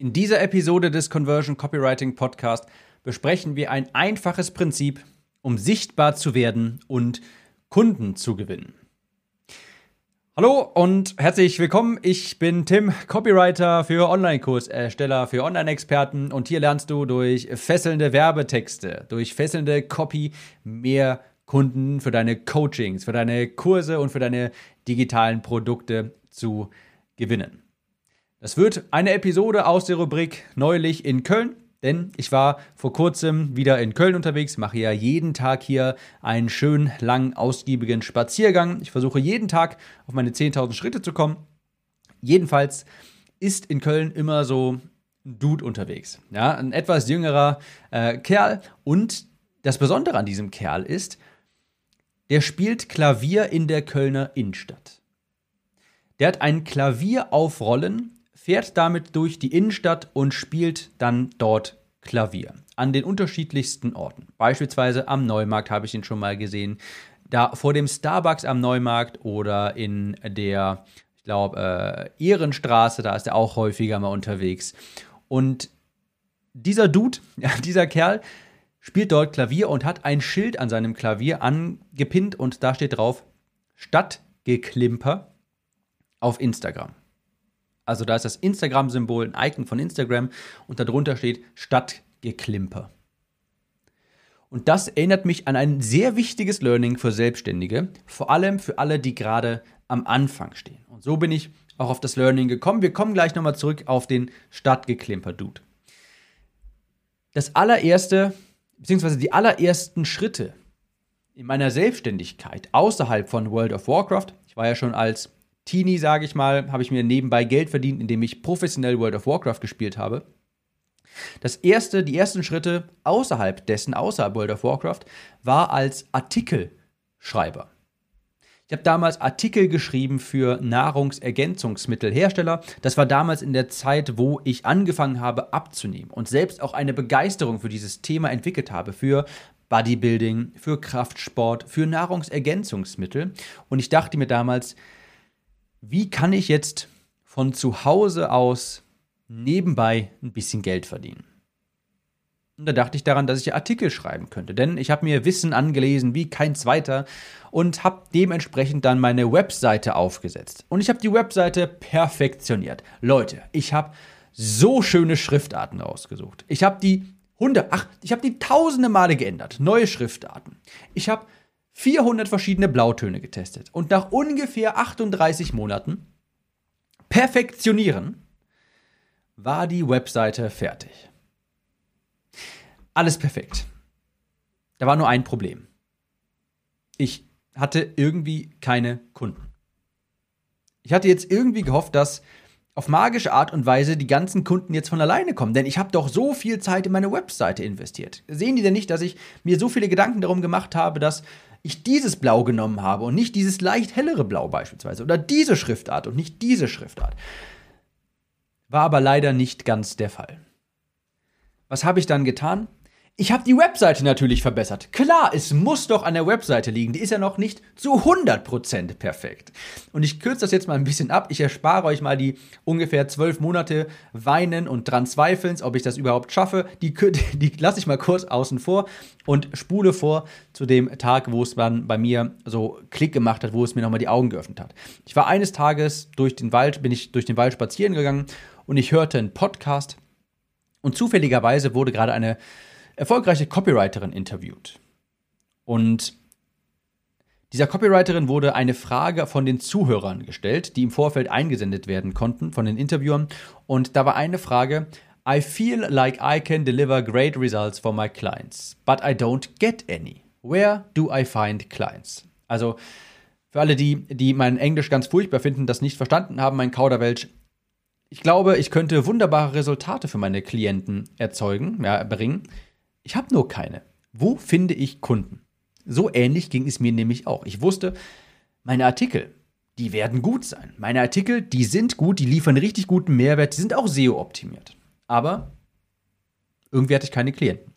In dieser Episode des Conversion Copywriting Podcast besprechen wir ein einfaches Prinzip, um sichtbar zu werden und Kunden zu gewinnen. Hallo und herzlich willkommen. Ich bin Tim, Copywriter für Online-Kursersteller, für Online-Experten und hier lernst du durch fesselnde Werbetexte, durch fesselnde Copy mehr Kunden für deine Coachings, für deine Kurse und für deine digitalen Produkte zu gewinnen. Das wird eine Episode aus der Rubrik Neulich in Köln, denn ich war vor kurzem wieder in Köln unterwegs, mache ja jeden Tag hier einen schönen, langen, ausgiebigen Spaziergang. Ich versuche jeden Tag auf meine 10.000 Schritte zu kommen. Jedenfalls ist in Köln immer so ein Dude unterwegs. Ja, ein etwas jüngerer äh, Kerl. Und das Besondere an diesem Kerl ist, der spielt Klavier in der Kölner Innenstadt. Der hat ein Klavier auf Rollen fährt damit durch die Innenstadt und spielt dann dort Klavier. An den unterschiedlichsten Orten. Beispielsweise am Neumarkt habe ich ihn schon mal gesehen. Da vor dem Starbucks am Neumarkt oder in der, ich glaube, äh, Ehrenstraße, da ist er auch häufiger mal unterwegs. Und dieser Dude, dieser Kerl, spielt dort Klavier und hat ein Schild an seinem Klavier angepinnt und da steht drauf Stadtgeklimper auf Instagram. Also da ist das Instagram-Symbol, ein Icon von Instagram und darunter steht Stadtgeklimper. Und das erinnert mich an ein sehr wichtiges Learning für Selbstständige, vor allem für alle, die gerade am Anfang stehen. Und so bin ich auch auf das Learning gekommen. Wir kommen gleich nochmal zurück auf den Stadtgeklimper-Dude. Das allererste, beziehungsweise die allerersten Schritte in meiner Selbstständigkeit außerhalb von World of Warcraft, ich war ja schon als Teenie, sage ich mal, habe ich mir nebenbei Geld verdient, indem ich professionell World of Warcraft gespielt habe. Das erste, die ersten Schritte außerhalb dessen, außerhalb World of Warcraft, war als Artikelschreiber. Ich habe damals Artikel geschrieben für Nahrungsergänzungsmittelhersteller. Das war damals in der Zeit, wo ich angefangen habe abzunehmen und selbst auch eine Begeisterung für dieses Thema entwickelt habe, für Bodybuilding, für Kraftsport, für Nahrungsergänzungsmittel. Und ich dachte mir damals, wie kann ich jetzt von zu Hause aus nebenbei ein bisschen Geld verdienen? Und da dachte ich daran, dass ich Artikel schreiben könnte, denn ich habe mir Wissen angelesen wie kein zweiter und habe dementsprechend dann meine Webseite aufgesetzt. Und ich habe die Webseite perfektioniert. Leute, ich habe so schöne Schriftarten rausgesucht. Ich habe die hundert, ach, ich habe die tausende Male geändert. Neue Schriftarten. Ich habe 400 verschiedene Blautöne getestet und nach ungefähr 38 Monaten perfektionieren war die Webseite fertig. Alles perfekt. Da war nur ein Problem. Ich hatte irgendwie keine Kunden. Ich hatte jetzt irgendwie gehofft, dass auf magische Art und Weise die ganzen Kunden jetzt von alleine kommen. Denn ich habe doch so viel Zeit in meine Webseite investiert. Sehen die denn nicht, dass ich mir so viele Gedanken darum gemacht habe, dass ich dieses Blau genommen habe und nicht dieses leicht hellere Blau beispielsweise oder diese Schriftart und nicht diese Schriftart? War aber leider nicht ganz der Fall. Was habe ich dann getan? Ich habe die Webseite natürlich verbessert. Klar, es muss doch an der Webseite liegen. Die ist ja noch nicht zu 100% perfekt. Und ich kürze das jetzt mal ein bisschen ab. Ich erspare euch mal die ungefähr zwölf Monate Weinen und dran Zweifelns, ob ich das überhaupt schaffe. Die, die lasse ich mal kurz außen vor und spule vor zu dem Tag, wo es dann bei mir so Klick gemacht hat, wo es mir nochmal die Augen geöffnet hat. Ich war eines Tages durch den Wald, bin ich durch den Wald spazieren gegangen und ich hörte einen Podcast. Und zufälligerweise wurde gerade eine erfolgreiche Copywriterin interviewt. Und dieser Copywriterin wurde eine Frage von den Zuhörern gestellt, die im Vorfeld eingesendet werden konnten von den Interviewern. Und da war eine Frage, I feel like I can deliver great results for my clients, but I don't get any. Where do I find clients? Also für alle, die, die mein Englisch ganz furchtbar finden, das nicht verstanden haben, mein Kauderwelsch, ich glaube, ich könnte wunderbare Resultate für meine Klienten erzeugen, ja, bringen. Ich habe nur keine. Wo finde ich Kunden? So ähnlich ging es mir nämlich auch. Ich wusste, meine Artikel, die werden gut sein. Meine Artikel, die sind gut, die liefern richtig guten Mehrwert, die sind auch SEO-optimiert. Aber irgendwie hatte ich keine Klienten.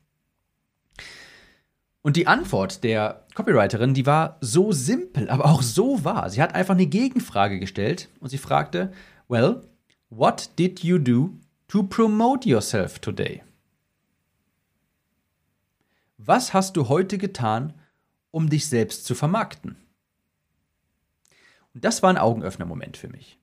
Und die Antwort der Copywriterin, die war so simpel, aber auch so wahr. Sie hat einfach eine Gegenfrage gestellt und sie fragte, well, what did you do to promote yourself today? Was hast du heute getan, um dich selbst zu vermarkten? Und das war ein Augenöffner-Moment für mich.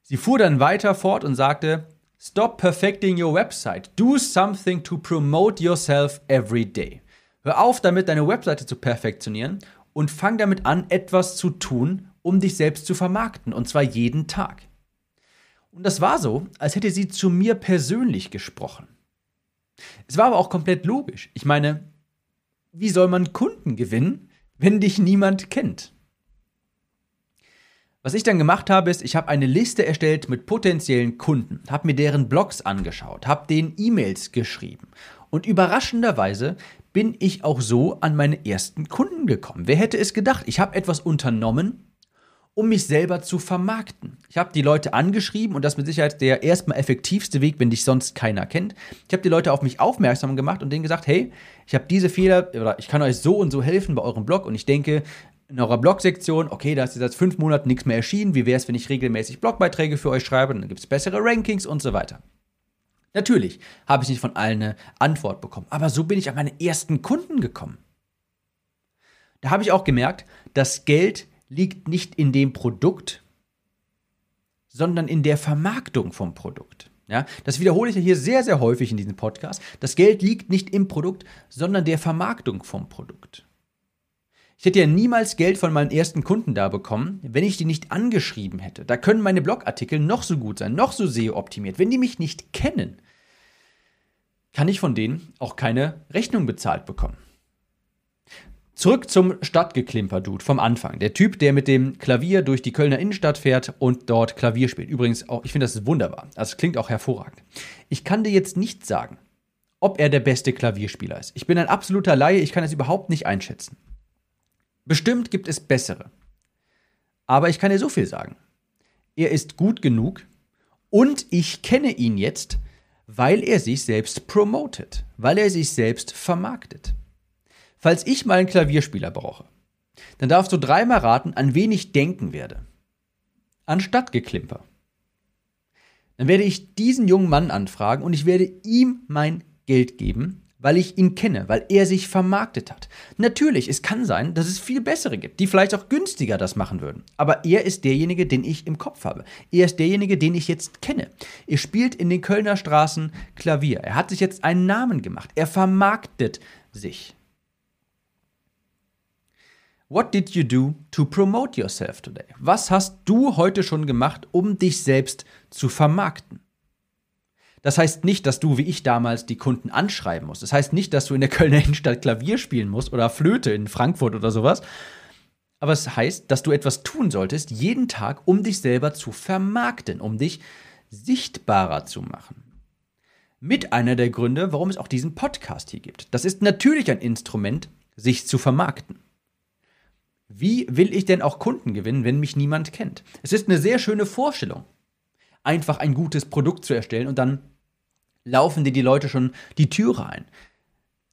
Sie fuhr dann weiter fort und sagte, Stop perfecting your website. Do something to promote yourself every day. Hör auf damit, deine Webseite zu perfektionieren und fang damit an, etwas zu tun, um dich selbst zu vermarkten, und zwar jeden Tag. Und das war so, als hätte sie zu mir persönlich gesprochen. Es war aber auch komplett logisch. Ich meine, wie soll man Kunden gewinnen, wenn dich niemand kennt? Was ich dann gemacht habe, ist, ich habe eine Liste erstellt mit potenziellen Kunden, habe mir deren Blogs angeschaut, habe denen E-Mails geschrieben. Und überraschenderweise bin ich auch so an meine ersten Kunden gekommen. Wer hätte es gedacht? Ich habe etwas unternommen, um mich selber zu vermarkten. Ich habe die Leute angeschrieben und das mit Sicherheit der erstmal effektivste Weg, wenn dich sonst keiner kennt. Ich habe die Leute auf mich aufmerksam gemacht und denen gesagt, hey, ich habe diese Fehler oder ich kann euch so und so helfen bei eurem Blog und ich denke, in eurer Blog-Sektion, okay, da ist jetzt seit fünf Monaten nichts mehr erschienen, wie wäre es, wenn ich regelmäßig Blogbeiträge für euch schreibe, dann gibt es bessere Rankings und so weiter. Natürlich habe ich nicht von allen eine Antwort bekommen, aber so bin ich an meine ersten Kunden gekommen. Da habe ich auch gemerkt, das Geld liegt nicht in dem Produkt, sondern in der Vermarktung vom Produkt. Ja, das wiederhole ich ja hier sehr, sehr häufig in diesem Podcast. Das Geld liegt nicht im Produkt, sondern der Vermarktung vom Produkt. Ich hätte ja niemals Geld von meinen ersten Kunden da bekommen, wenn ich die nicht angeschrieben hätte. Da können meine Blogartikel noch so gut sein, noch so SEO-optimiert. Wenn die mich nicht kennen, kann ich von denen auch keine Rechnung bezahlt bekommen. Zurück zum Stadtgeklimper-Dude vom Anfang. Der Typ, der mit dem Klavier durch die Kölner Innenstadt fährt und dort Klavier spielt. Übrigens auch, ich finde das wunderbar. Es klingt auch hervorragend. Ich kann dir jetzt nicht sagen, ob er der beste Klavierspieler ist. Ich bin ein absoluter Laie, ich kann es überhaupt nicht einschätzen. Bestimmt gibt es bessere. Aber ich kann dir so viel sagen. Er ist gut genug und ich kenne ihn jetzt, weil er sich selbst promotet, weil er sich selbst vermarktet. Falls ich mal einen Klavierspieler brauche, dann darfst du dreimal raten, an wen ich denken werde. Anstatt Geklimper. Dann werde ich diesen jungen Mann anfragen und ich werde ihm mein Geld geben, weil ich ihn kenne, weil er sich vermarktet hat. Natürlich, es kann sein, dass es viel bessere gibt, die vielleicht auch günstiger das machen würden. Aber er ist derjenige, den ich im Kopf habe. Er ist derjenige, den ich jetzt kenne. Er spielt in den Kölner Straßen Klavier. Er hat sich jetzt einen Namen gemacht. Er vermarktet sich. What did you do to promote yourself today? Was hast du heute schon gemacht, um dich selbst zu vermarkten? Das heißt nicht, dass du wie ich damals die Kunden anschreiben musst. Das heißt nicht, dass du in der Kölner Innenstadt Klavier spielen musst oder Flöte in Frankfurt oder sowas. Aber es heißt, dass du etwas tun solltest, jeden Tag, um dich selber zu vermarkten, um dich sichtbarer zu machen. Mit einer der Gründe, warum es auch diesen Podcast hier gibt. Das ist natürlich ein Instrument, sich zu vermarkten. Wie will ich denn auch Kunden gewinnen, wenn mich niemand kennt? Es ist eine sehr schöne Vorstellung, einfach ein gutes Produkt zu erstellen und dann laufen dir die Leute schon die Türe ein.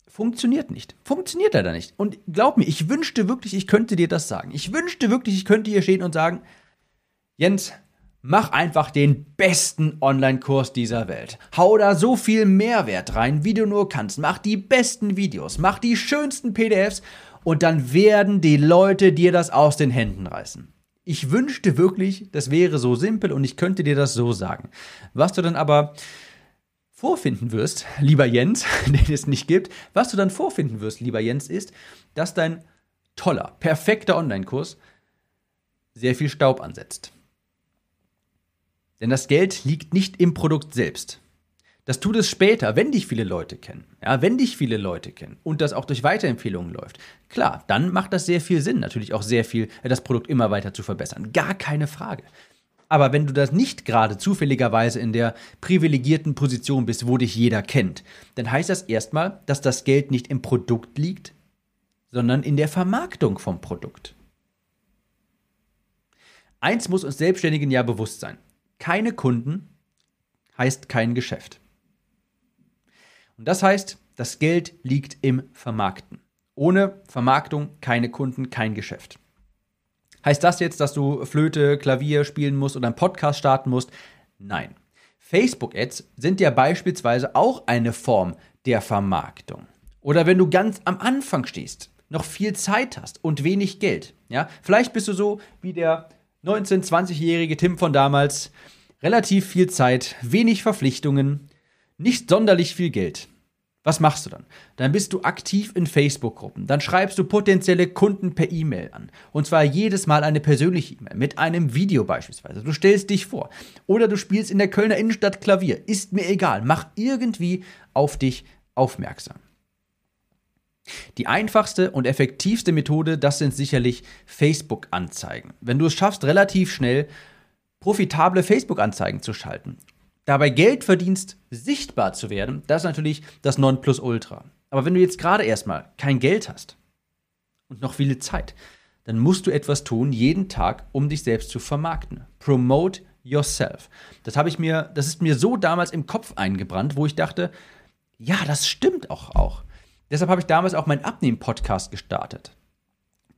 Funktioniert nicht. Funktioniert leider nicht. Und glaub mir, ich wünschte wirklich, ich könnte dir das sagen. Ich wünschte wirklich, ich könnte hier stehen und sagen, Jens, mach einfach den besten Online-Kurs dieser Welt. Hau da so viel Mehrwert rein, wie du nur kannst. Mach die besten Videos, mach die schönsten PDFs und dann werden die Leute dir das aus den Händen reißen. Ich wünschte wirklich, das wäre so simpel und ich könnte dir das so sagen. Was du dann aber vorfinden wirst, lieber Jens, den es nicht gibt, was du dann vorfinden wirst, lieber Jens, ist, dass dein toller, perfekter Online-Kurs sehr viel Staub ansetzt. Denn das Geld liegt nicht im Produkt selbst. Das tut es später, wenn dich viele Leute kennen. Ja, wenn dich viele Leute kennen und das auch durch Weiterempfehlungen läuft. Klar, dann macht das sehr viel Sinn, natürlich auch sehr viel, das Produkt immer weiter zu verbessern. Gar keine Frage. Aber wenn du das nicht gerade zufälligerweise in der privilegierten Position bist, wo dich jeder kennt, dann heißt das erstmal, dass das Geld nicht im Produkt liegt, sondern in der Vermarktung vom Produkt. Eins muss uns Selbstständigen ja bewusst sein. Keine Kunden heißt kein Geschäft. Und das heißt, das Geld liegt im Vermarkten. Ohne Vermarktung keine Kunden, kein Geschäft. Heißt das jetzt, dass du Flöte, Klavier spielen musst oder einen Podcast starten musst? Nein. Facebook-Ads sind ja beispielsweise auch eine Form der Vermarktung. Oder wenn du ganz am Anfang stehst, noch viel Zeit hast und wenig Geld. Ja? Vielleicht bist du so wie der 19-, 20-jährige Tim von damals. Relativ viel Zeit, wenig Verpflichtungen, nicht sonderlich viel Geld. Was machst du dann? Dann bist du aktiv in Facebook-Gruppen. Dann schreibst du potenzielle Kunden per E-Mail an. Und zwar jedes Mal eine persönliche E-Mail mit einem Video beispielsweise. Du stellst dich vor. Oder du spielst in der Kölner Innenstadt Klavier. Ist mir egal. Mach irgendwie auf dich aufmerksam. Die einfachste und effektivste Methode, das sind sicherlich Facebook-Anzeigen. Wenn du es schaffst, relativ schnell profitable Facebook-Anzeigen zu schalten dabei Geld verdienst, sichtbar zu werden, das ist natürlich das Nonplusultra. Aber wenn du jetzt gerade erstmal kein Geld hast und noch viele Zeit, dann musst du etwas tun, jeden Tag, um dich selbst zu vermarkten. Promote yourself. Das habe ich mir, das ist mir so damals im Kopf eingebrannt, wo ich dachte, ja, das stimmt auch auch. Deshalb habe ich damals auch meinen Abnehmen-Podcast gestartet.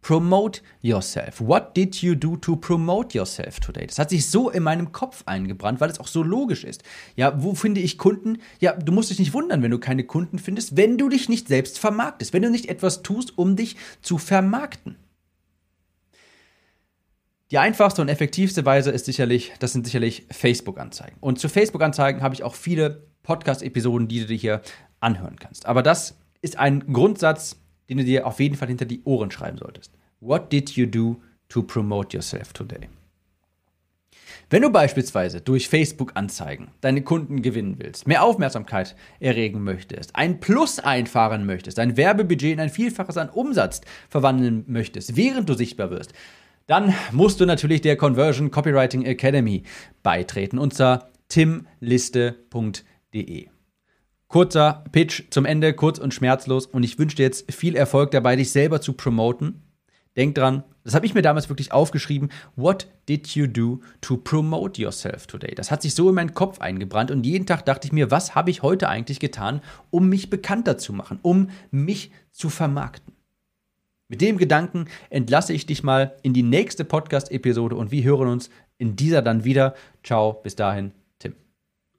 Promote yourself. What did you do to promote yourself today? Das hat sich so in meinem Kopf eingebrannt, weil es auch so logisch ist. Ja, wo finde ich Kunden? Ja, du musst dich nicht wundern, wenn du keine Kunden findest, wenn du dich nicht selbst vermarktest, wenn du nicht etwas tust, um dich zu vermarkten. Die einfachste und effektivste Weise ist sicherlich, das sind sicherlich Facebook-Anzeigen. Und zu Facebook-Anzeigen habe ich auch viele Podcast-Episoden, die du dir hier anhören kannst. Aber das ist ein Grundsatz, den du dir auf jeden Fall hinter die Ohren schreiben solltest. What did you do to promote yourself today? Wenn du beispielsweise durch Facebook-Anzeigen deine Kunden gewinnen willst, mehr Aufmerksamkeit erregen möchtest, ein Plus einfahren möchtest, dein Werbebudget in ein Vielfaches an Umsatz verwandeln möchtest, während du sichtbar wirst, dann musst du natürlich der Conversion Copywriting Academy beitreten, zwar timliste.de. Kurzer Pitch zum Ende, kurz und schmerzlos. Und ich wünsche dir jetzt viel Erfolg dabei, dich selber zu promoten. Denk dran, das habe ich mir damals wirklich aufgeschrieben. What did you do to promote yourself today? Das hat sich so in meinen Kopf eingebrannt und jeden Tag dachte ich mir, was habe ich heute eigentlich getan, um mich bekannter zu machen, um mich zu vermarkten? Mit dem Gedanken entlasse ich dich mal in die nächste Podcast-Episode und wir hören uns in dieser dann wieder. Ciao, bis dahin,